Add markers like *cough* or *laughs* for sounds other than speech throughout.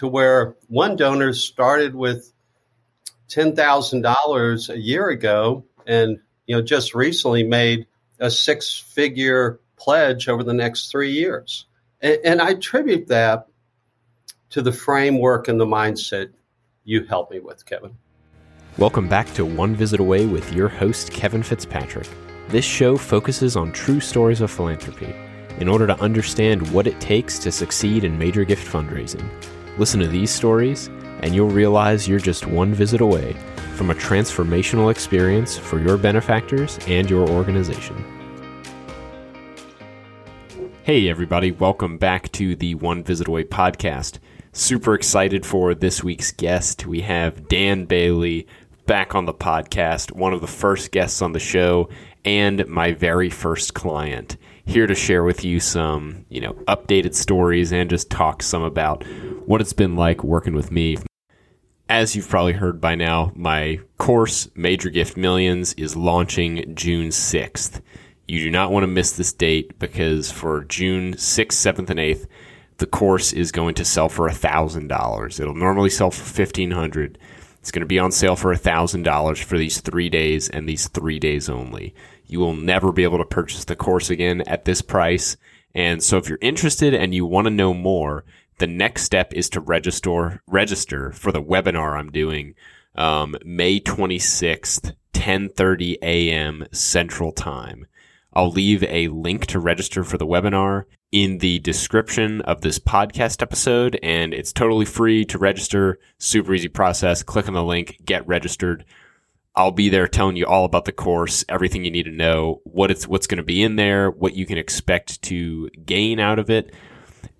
to where one donor started with $10,000 a year ago and you know just recently made a six-figure pledge over the next 3 years. And, and I attribute that to the framework and the mindset you helped me with, Kevin. Welcome back to One Visit Away with your host, Kevin Fitzpatrick. This show focuses on true stories of philanthropy in order to understand what it takes to succeed in major gift fundraising. Listen to these stories, and you'll realize you're just one visit away from a transformational experience for your benefactors and your organization. Hey, everybody, welcome back to the One Visit Away podcast. Super excited for this week's guest. We have Dan Bailey back on the podcast, one of the first guests on the show, and my very first client. Here to share with you some, you know, updated stories and just talk some about what it's been like working with me. As you've probably heard by now, my course, Major Gift Millions, is launching June 6th. You do not want to miss this date because for June 6th, 7th, and 8th, the course is going to sell for $1,000. It'll normally sell for 1,500. It's going to be on sale for $1,000 for these three days and these three days only. You will never be able to purchase the course again at this price. And so if you're interested and you want to know more, the next step is to register register for the webinar I'm doing um, May 26th, 10:30 a.m. Central Time. I'll leave a link to register for the webinar in the description of this podcast episode, and it's totally free to register. Super easy process. Click on the link, get registered. I'll be there telling you all about the course, everything you need to know, what it's what's going to be in there, what you can expect to gain out of it,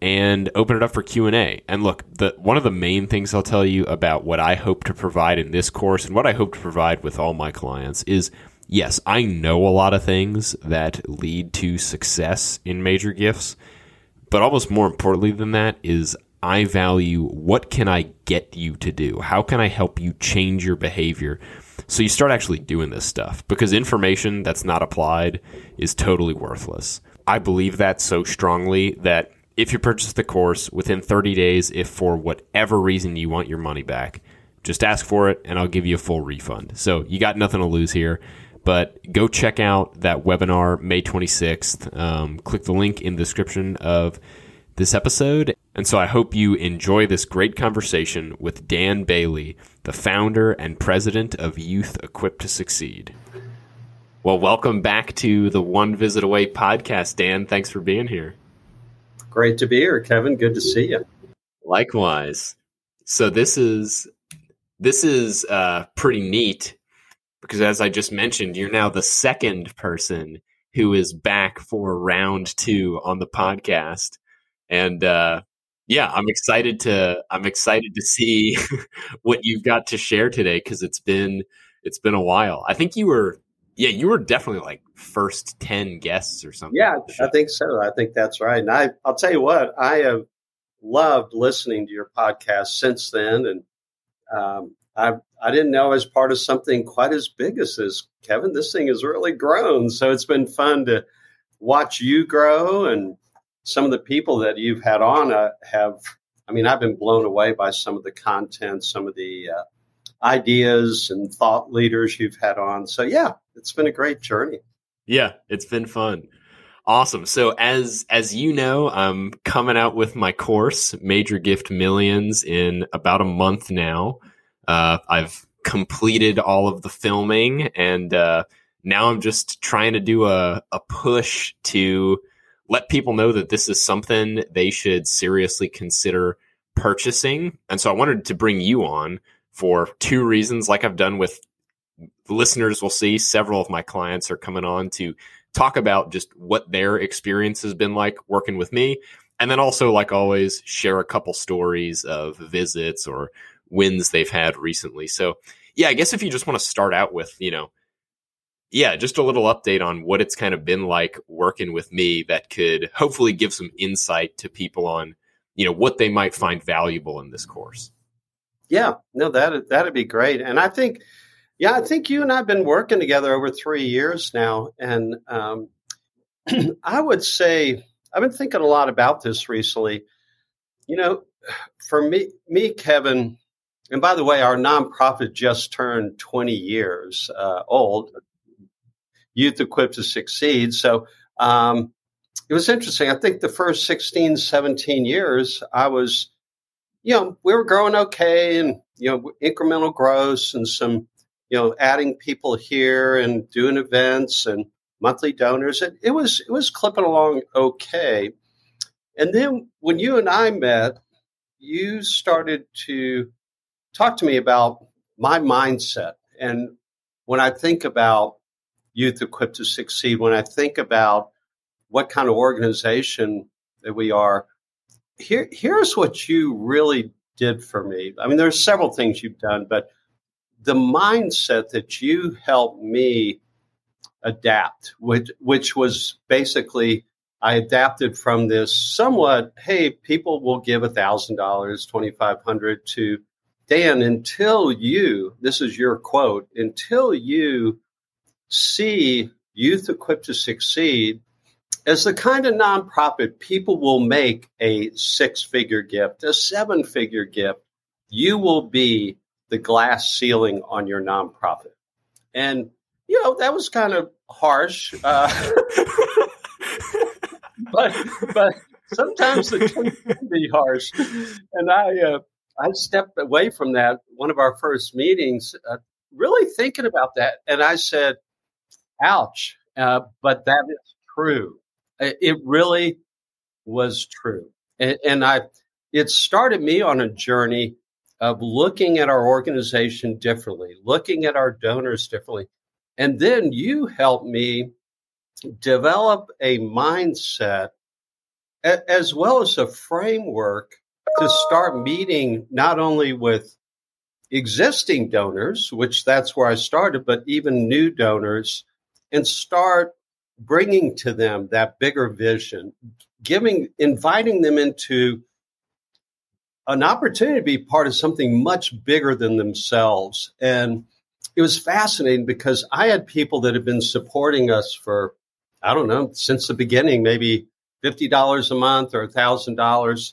and open it up for Q&A. And look, the one of the main things I'll tell you about what I hope to provide in this course and what I hope to provide with all my clients is yes, I know a lot of things that lead to success in major gifts, but almost more importantly than that is I value what can I get you to do? How can I help you change your behavior? So you start actually doing this stuff because information that's not applied is totally worthless. I believe that so strongly that if you purchase the course within 30 days, if for whatever reason you want your money back, just ask for it and I'll give you a full refund. So you got nothing to lose here. But go check out that webinar May 26th. Um, click the link in the description of this episode. And so I hope you enjoy this great conversation with Dan Bailey, the founder and president of Youth Equipped to Succeed. Well, welcome back to the One Visit Away podcast, Dan. Thanks for being here. Great to be here, Kevin. Good to see you. Likewise. So this is this is uh, pretty neat because as I just mentioned, you're now the second person who is back for round two on the podcast. And uh, yeah, I'm excited to I'm excited to see *laughs* what you've got to share today because it's been it's been a while. I think you were yeah, you were definitely like first 10 guests or something. Yeah, I think so. I think that's right. And I I'll tell you what, I have loved listening to your podcast since then and um, I I didn't know I was part of something quite as big as this, Kevin. This thing has really grown, so it's been fun to watch you grow and some of the people that you've had on uh, have. I mean, I've been blown away by some of the content, some of the uh, ideas and thought leaders you've had on. So yeah, it's been a great journey. Yeah, it's been fun. Awesome. So as as you know, I'm coming out with my course, Major Gift Millions, in about a month now. Uh, I've completed all of the filming, and uh, now I'm just trying to do a, a push to let people know that this is something they should seriously consider purchasing. And so I wanted to bring you on for two reasons, like I've done with listeners will see several of my clients are coming on to talk about just what their experience has been like working with me and then also like always share a couple stories of visits or wins they've had recently. So, yeah, I guess if you just want to start out with, you know, yeah, just a little update on what it's kind of been like working with me that could hopefully give some insight to people on, you know, what they might find valuable in this course. Yeah, no, that that'd be great. And I think, yeah, I think you and I've been working together over three years now, and um, *clears throat* I would say I've been thinking a lot about this recently. You know, for me, me, Kevin, and by the way, our nonprofit just turned 20 years uh, old. Youth Equipped to Succeed. So um, it was interesting. I think the first 16, 17 years, I was, you know, we were growing okay and, you know, incremental growth and some, you know, adding people here and doing events and monthly donors. It, it was, it was clipping along okay. And then when you and I met, you started to talk to me about my mindset. And when I think about Youth Equipped to Succeed, when I think about what kind of organization that we are, here, here's what you really did for me. I mean, there's several things you've done, but the mindset that you helped me adapt, which, which was basically I adapted from this somewhat, hey, people will give $1,000, 2500 to Dan until you, this is your quote, until you see Youth Equipped to Succeed as the kind of nonprofit people will make a six figure gift, a seven figure gift, you will be the glass ceiling on your nonprofit. And, you know, that was kind of harsh. Uh, *laughs* but, but sometimes the truth can be harsh. And I, uh, I stepped away from that one of our first meetings, uh, really thinking about that. And I said, ouch, uh, but that is true. It really was true. And, and I, it started me on a journey of looking at our organization differently, looking at our donors differently. And then you helped me develop a mindset as well as a framework to start meeting not only with existing donors, which that's where I started, but even new donors, and start bringing to them that bigger vision, giving, inviting them into an opportunity to be part of something much bigger than themselves. And it was fascinating because I had people that had been supporting us for, I don't know, since the beginning, maybe $50 a month or $1,000.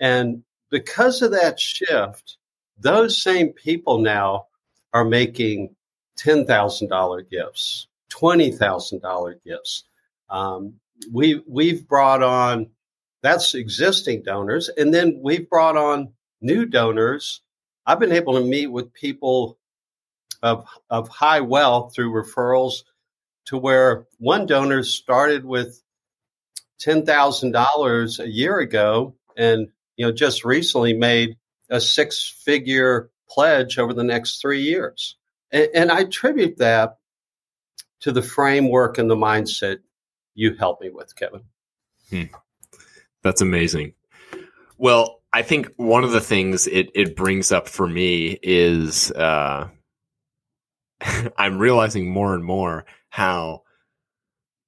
And because of that shift, those same people now are making $10,000 gifts, $20,000 gifts. Um, we, we've brought on, that's existing donors. And then we've brought on new donors. I've been able to meet with people of, of high wealth through referrals to where one donor started with $10,000 a year ago and you know, just recently made a six figure pledge over the next three years. And, and I attribute that to the framework and the mindset you helped me with, Kevin. Hmm. That's amazing. Well, I think one of the things it, it brings up for me is uh, *laughs* I'm realizing more and more how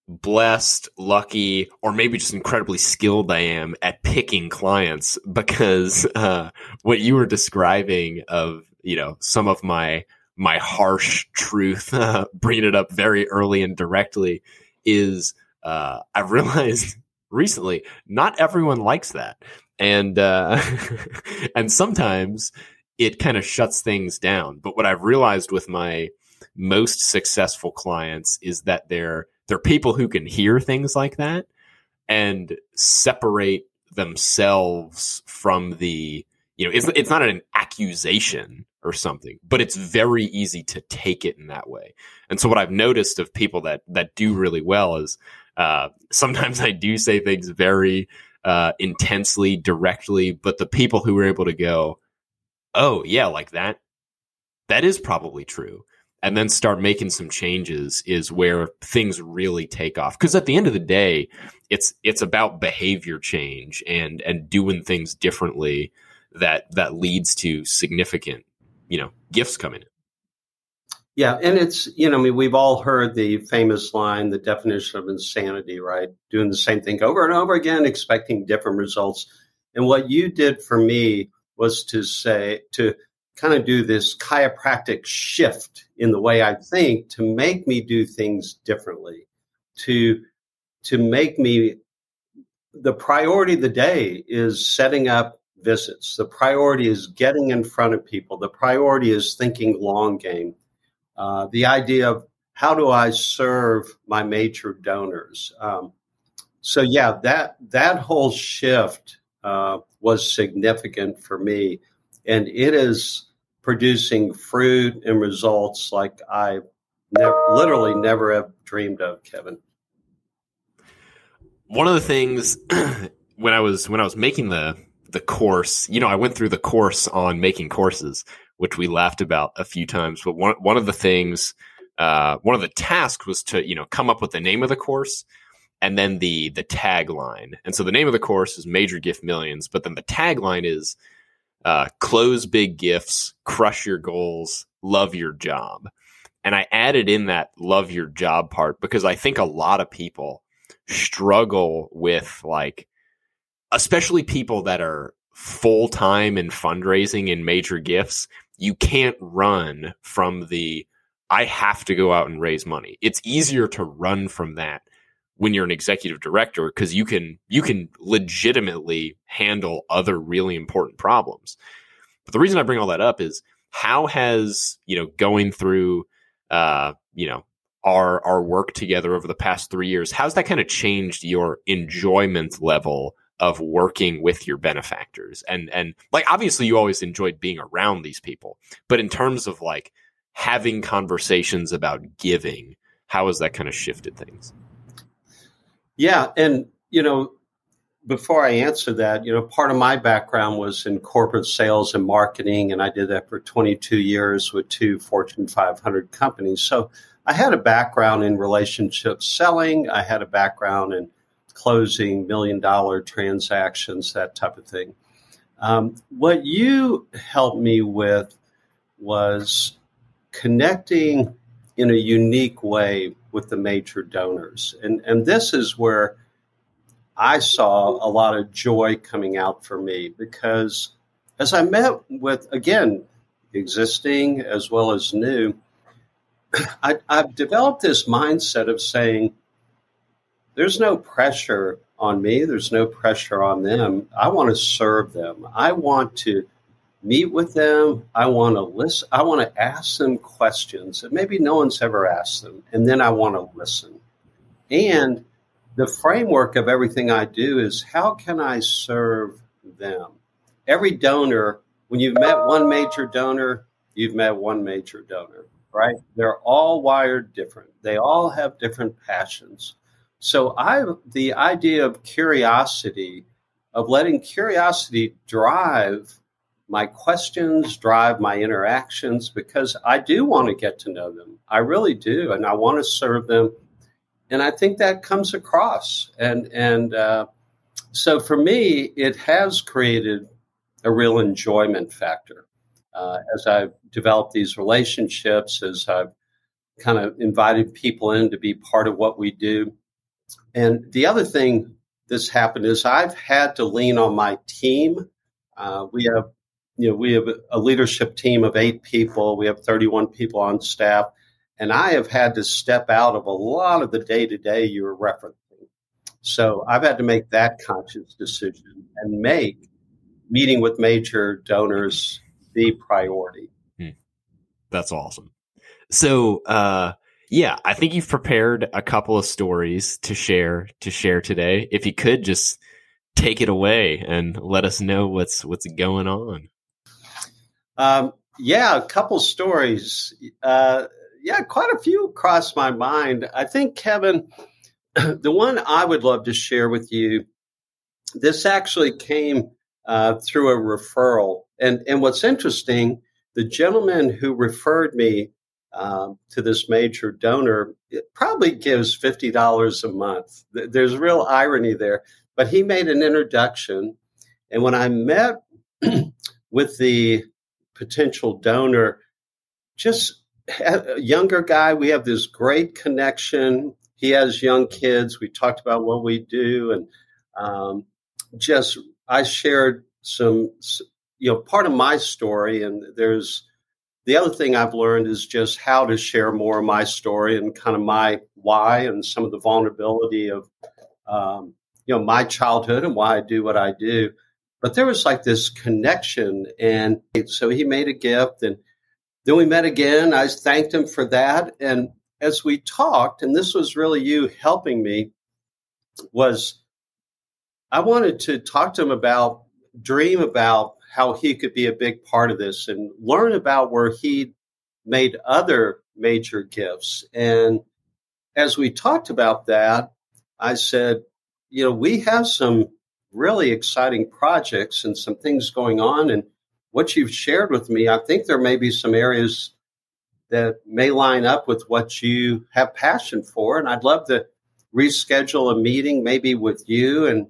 blessed, lucky, or maybe just incredibly skilled I am at picking clients *laughs* because uh, what you were describing of you know some of my my harsh truth, *laughs* uh, bringing it up very early and directly, is uh, I've *laughs* realized recently not everyone likes that, and uh, *laughs* and sometimes it kind of shuts things down. But what I've realized with my most successful clients is that they're they're people who can hear things like that and separate themselves from the you know it's it's not an accusation or something but it's very easy to take it in that way. And so what i've noticed of people that that do really well is uh, *laughs* sometimes i do say things very uh, intensely directly but the people who are able to go oh yeah like that that is probably true and then start making some changes is where things really take off. Because at the end of the day it's it's about behavior change and and doing things differently that that leads to significant you know gifts coming in. Yeah and it's you know i mean we've all heard the famous line the definition of insanity right? Doing the same thing over and over again expecting different results. And what you did for me was to say to kind of do this chiropractic shift in the way I think to make me do things differently, to to make me the priority of the day is setting up visits. The priority is getting in front of people. The priority is thinking long game. Uh, the idea of how do I serve my major donors? Um, so yeah, that that whole shift uh, was significant for me, and it is producing fruit and results like I literally never have dreamed of, Kevin. One of the things *clears throat* when I was when I was making the the course, you know, I went through the course on making courses, which we laughed about a few times. But one one of the things, uh, one of the tasks was to you know come up with the name of the course and then the the tagline. And so the name of the course is Major Gift Millions, but then the tagline is uh, close big gifts, crush your goals, love your job. And I added in that love your job part because I think a lot of people struggle with like, especially people that are full time in fundraising and major gifts. You can't run from the, I have to go out and raise money. It's easier to run from that when you're an executive director because you can you can legitimately handle other really important problems. But the reason I bring all that up is how has you know going through uh, you know our our work together over the past three years how's that kind of changed your enjoyment level of working with your benefactors and and like obviously you always enjoyed being around these people but in terms of like having conversations about giving how has that kind of shifted things yeah, and you know, before I answer that, you know, part of my background was in corporate sales and marketing, and I did that for 22 years with two Fortune 500 companies. So I had a background in relationship selling. I had a background in closing million dollar transactions, that type of thing. Um, what you helped me with was connecting in a unique way with the major donors. And, and this is where I saw a lot of joy coming out for me because as I met with, again, existing as well as new, *clears throat* I, I've developed this mindset of saying, there's no pressure on me, there's no pressure on them. I want to serve them. I want to meet with them. I want to listen. I want to ask them questions that maybe no one's ever asked them. And then I want to listen. And the framework of everything I do is how can I serve them? Every donor, when you've met one major donor, you've met one major donor, right? They're all wired different. They all have different passions. So I the idea of curiosity, of letting curiosity drive my questions drive my interactions because I do want to get to know them. I really do, and I want to serve them. And I think that comes across. And and uh, so for me, it has created a real enjoyment factor uh, as I've developed these relationships, as I've kind of invited people in to be part of what we do. And the other thing that's happened is I've had to lean on my team. Uh, we have you know, we have a leadership team of eight people. We have 31 people on staff. And I have had to step out of a lot of the day to day you were referencing. So I've had to make that conscious decision and make meeting with major donors the priority. Hmm. That's awesome. So, uh, yeah, I think you've prepared a couple of stories to share to share today. If you could just take it away and let us know what's what's going on. Um, yeah, a couple stories. Uh, yeah, quite a few crossed my mind. I think, Kevin, *clears throat* the one I would love to share with you, this actually came uh, through a referral. And, and what's interesting, the gentleman who referred me um, to this major donor it probably gives $50 a month. There's real irony there. But he made an introduction. And when I met *clears throat* with the potential donor, just a younger guy. We have this great connection. He has young kids. We talked about what we do, and um, just I shared some, you know, part of my story. And there's the other thing I've learned is just how to share more of my story and kind of my why and some of the vulnerability of, um, you know, my childhood and why I do what I do. but there was like this connection. And so he made a gift and then we met again. I thanked him for that. And as we talked, and this was really you helping me, was I wanted to talk to him about, dream about how he could be a big part of this and learn about where he made other major gifts. And as we talked about that, I said, you know, we have some really exciting projects and some things going on. And what you've shared with me, I think there may be some areas that may line up with what you have passion for. And I'd love to reschedule a meeting, maybe with you and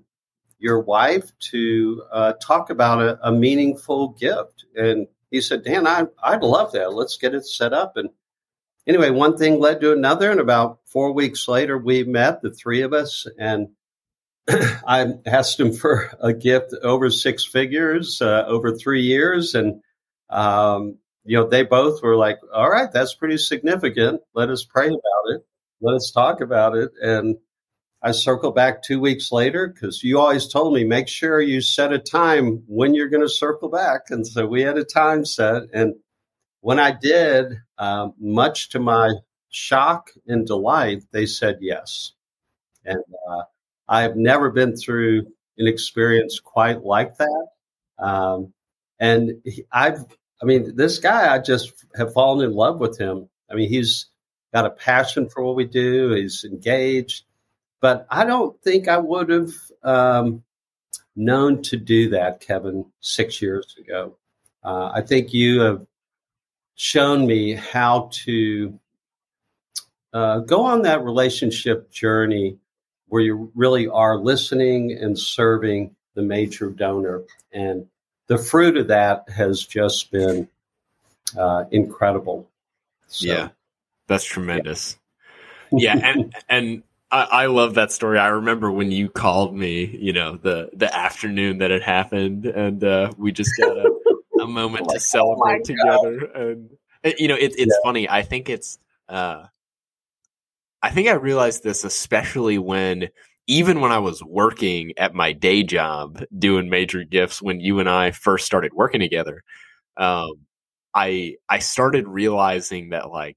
your wife, to uh, talk about a, a, meaningful gift. And he said, Dan, I, I'd love that. Let's get it set up. And anyway, one thing led to another. And about four weeks later, we met, the three of us, and *clears throat* I asked him for a gift over six figures uh, over three years, and um, you know they both were like, "All right, that's pretty significant. Let us pray about it. Let us talk about it." And I circled back two weeks later because you always told me make sure you set a time when you're going to circle back, and so we had a time set. And when I did, um, much to my shock and delight, they said yes, and. Uh, I've never been through an experience quite like that. Um, and he, I've, I mean, this guy, I just have fallen in love with him. I mean, he's got a passion for what we do. He's engaged, but I don't think I would have um, known to do that, Kevin, six years ago. Uh, I think you have shown me how to uh, go on that relationship journey where you really are listening and serving the major donor. And the fruit of that has just been uh, incredible. So, yeah, that's tremendous. Yeah, yeah and and I, I, love that story. I remember when you called me, you know, the the afternoon that it happened, and uh, we just got a, a moment like, to *laughs* celebrate oh together. And you know, it, it's yeah. funny. I think it's. Uh, I think I realized this especially when even when I was working at my day job doing major gifts when you and I first started working together, um, I I started realizing that like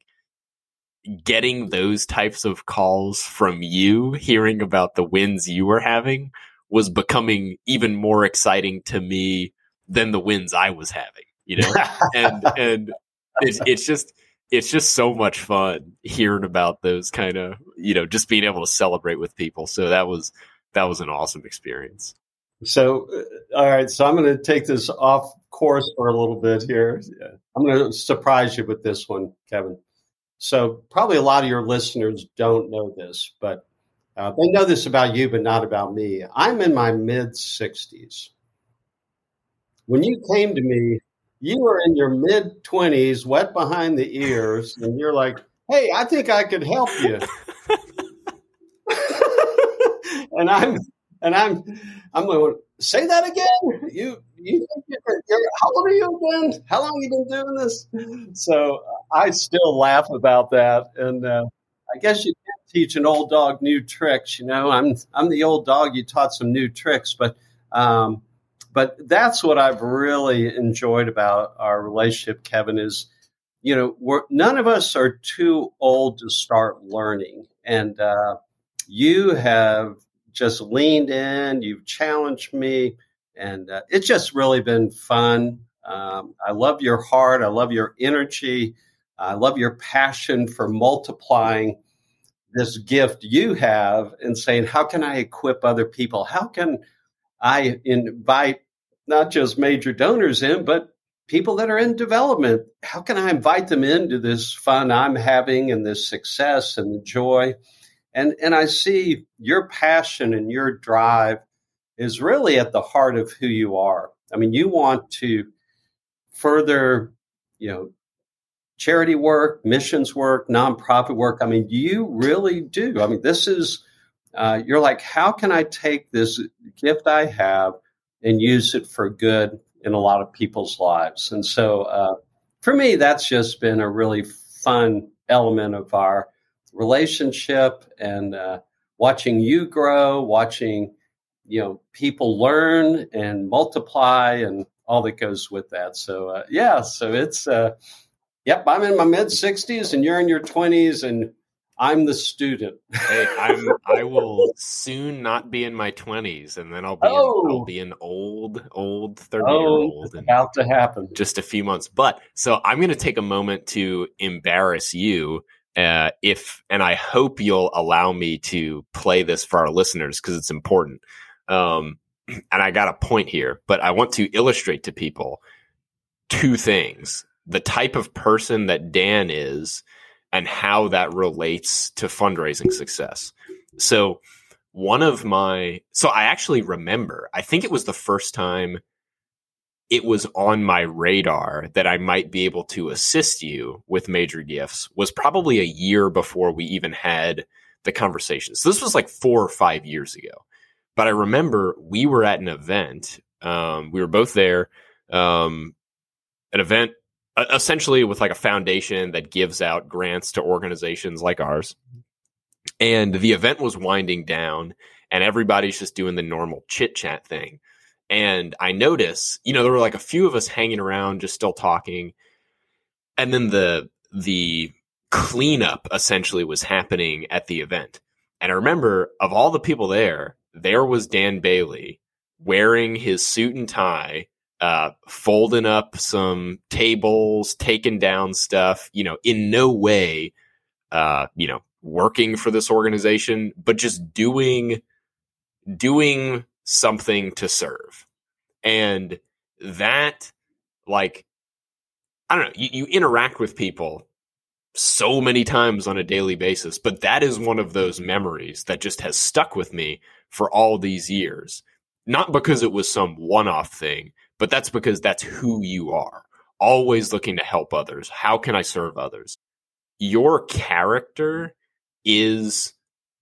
getting those types of calls from you, hearing about the wins you were having, was becoming even more exciting to me than the wins I was having. You know, *laughs* and and it's it's just it's just so much fun hearing about those kind of you know just being able to celebrate with people. So that was that was an awesome experience. So uh, all right. So i'm going to take this off course for a little bit here. I'm going to surprise you with this one kevin so probably a lot of your listeners don't know this but uh, they know this about you but not about me i'm in my mid 60s when you came to me you were in your mid 20s, wet behind the ears, and you're like, hey, I think I could help you. *laughs* *laughs* and I'm and I'm I'm going say that again. You you how old are you again? How long have you been doing this? So I still laugh about that, and uh, I guess you can't teach an old dog new tricks. You know, I'm I'm the old dog you taught some new tricks, but um, but that's what I've really enjoyed about our relationship, Kevin, is, you know, none of us are too old to start learning. And uh, you have just leaned in, you've challenged me, and uh, it's just really been fun. Um, I love your heart. I love your energy. I love your passion for multiplying this gift you have and saying, how can I equip other people? How can I invite not just major donors in, but people that are in development. How can I invite them into this fun I'm having and this success and the joy? And, and I see your passion and your drive is really at the heart of who you are. I mean, you want to further, you know, charity work, missions work, nonprofit work. I mean, you really do. I mean, this is, uh, you're like, how can I take this gift I have and use it for good in a lot of people's lives. And so uh, for me, that's just been a really fun element of our relationship and uh, watching you grow, watching you know, people learn and multiply and all that goes with that. So, uh, yeah, so it's, uh, yep, I'm in my mid 60s and you're in your 20s and I'm the student. hey, I'm, I will *laughs* soon not be in my 20s and then I'll be, oh. I'll be an old, old 30 year old. About to happen. Just a few months. But so I'm going to take a moment to embarrass you uh, if and I hope you'll allow me to play this for our listeners because it's important. Um, *clears throat* and I got a point here, but I want to illustrate to people two things: the type of person that Dan is, and how that relates to fundraising success. So, one of my so I actually remember. I think it was the first time it was on my radar that I might be able to assist you with major gifts was probably a year before we even had the conversation. So this was like four or five years ago. But I remember we were at an event. Um, we were both there. Um, an event essentially with like a foundation that gives out grants to organizations like ours. And the event was winding down, and everybody's just doing the normal chit chat thing. And I notice, you know, there were like a few of us hanging around, just still talking. And then the the cleanup essentially was happening at the event. And I remember of all the people there, there was Dan Bailey wearing his suit and tie, uh, folding up some tables, taking down stuff, you know, in no way, uh, you know, working for this organization, but just doing, doing something to serve. And that, like, I don't know, you, you interact with people so many times on a daily basis, but that is one of those memories that just has stuck with me for all these years. Not because it was some one off thing, but that's because that's who you are. Always looking to help others. How can I serve others? Your character is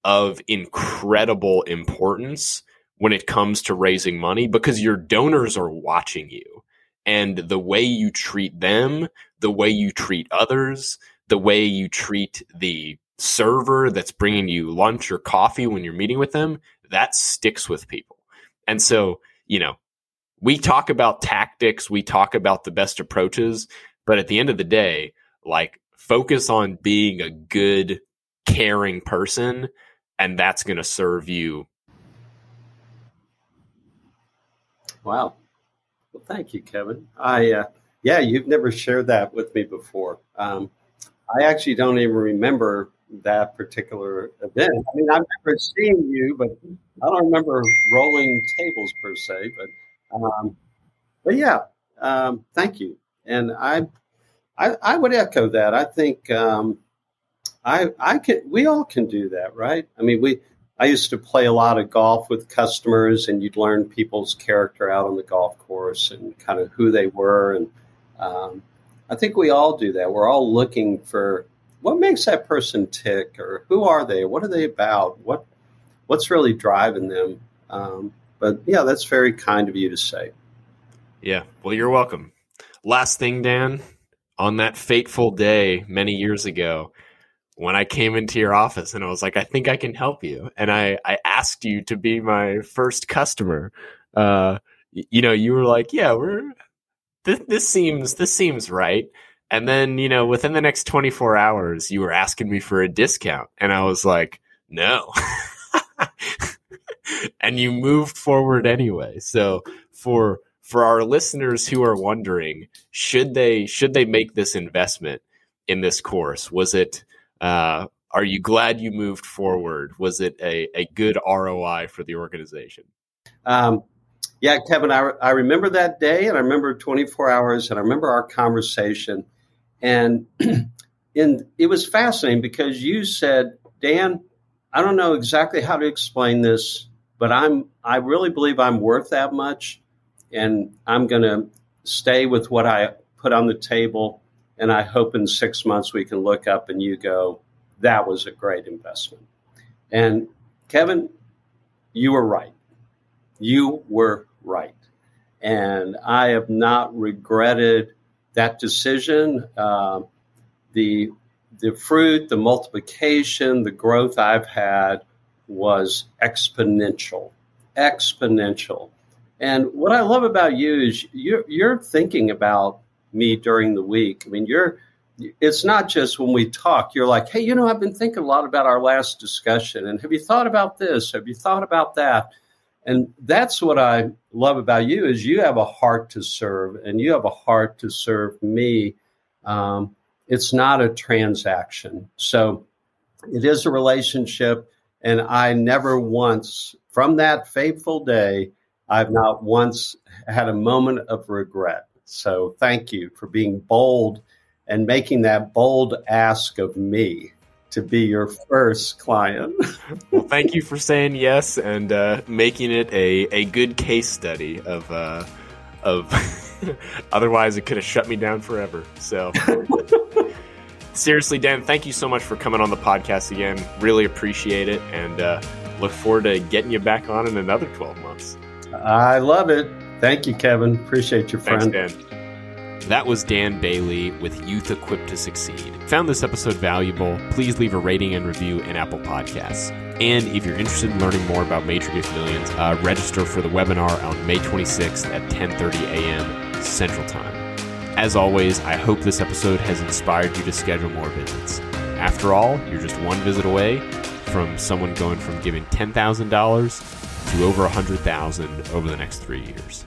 of incredible importance when it comes to raising money because your donors are watching you and the way you treat them, the way you treat others, the way you treat the server that's bringing you lunch or coffee when you're meeting with them, that sticks with people. And so, you know, we talk about tactics, we talk about the best approaches, but at the end of the day, like focus on being a good, caring person, and that's going to serve you Wow. Well, thank you, Kevin. I uh, yeah, you've never shared that with me before. Um, I actually don't even remember that particular event. I mean, I remember seeing you, but I don't remember rolling tables per se. But um, but yeah, um, thank you. And I, I I would echo that. I think um, I I can. We all can do that, right? I mean, we I used to play a lot of golf with customers, and you'd learn people's character out on the golf course and kind of who they were. And um, I think we all do that. We're all looking for what makes that person tick, or who are they? What are they about? What what's really driving them? Um, but yeah, that's very kind of you to say. Yeah, well, you're welcome. Last thing, Dan, on that fateful day many years ago, when I came into your office and I was like, I think I can help you. And I, I asked you to be my first customer. Uh, you know, you were like, yeah, we're, this, this seems, this seems right. And then, you know, within the next 24 hours, you were asking me for a discount. And I was like, no. *laughs* and you moved forward anyway. So for, for our listeners who are wondering, should they, should they make this investment in this course? Was it, uh, are you glad you moved forward? Was it a, a good ROI for the organization? Um, yeah, Kevin, I, I remember that day and I remember 24 hours and I remember our conversation. And *clears throat* in, it was fascinating because you said, Dan, I don't know exactly how to explain this, but I'm I really believe I'm worth that much and I'm going to stay with what I put on the table and I hope in six months we can look up and you go, that was a great investment. And Kevin, you were right. You were right. And I have not regretted that decision. Uh, the, the fruit, the multiplication, the growth I've had was exponential. exponential. And what I love about you is you're, you're thinking about me during the week. I mean, you're it's not just when we talk, you're like, hey, you know, I've been thinking a lot about our last discussion. And have you thought about this? Have you thought about that? And that's what I love about you is you have a heart to serve and you have a heart to serve me. Um, it's not a transaction. So it is a relationship. And I never once, from that fateful day, I've not once had a moment of regret. So thank you for being bold and making that bold ask of me to be your first client. *laughs* well, thank you for saying yes and uh, making it a, a good case study of uh, of. *laughs* otherwise, it could have shut me down forever. So, *laughs* seriously, Dan, thank you so much for coming on the podcast again. Really appreciate it, and uh, look forward to getting you back on in another twelve months. I love it. Thank you, Kevin. Appreciate your friend. Thanks, Dan. That was Dan Bailey with Youth Equipped to Succeed. Found this episode valuable? Please leave a rating and review in Apple Podcasts. And if you're interested in learning more about Major Gift Millions, uh, register for the webinar on May 26th at 10:30 a.m. Central Time. As always, I hope this episode has inspired you to schedule more visits. After all, you're just one visit away from someone going from giving $10,000 to over 100,000 over the next 3 years.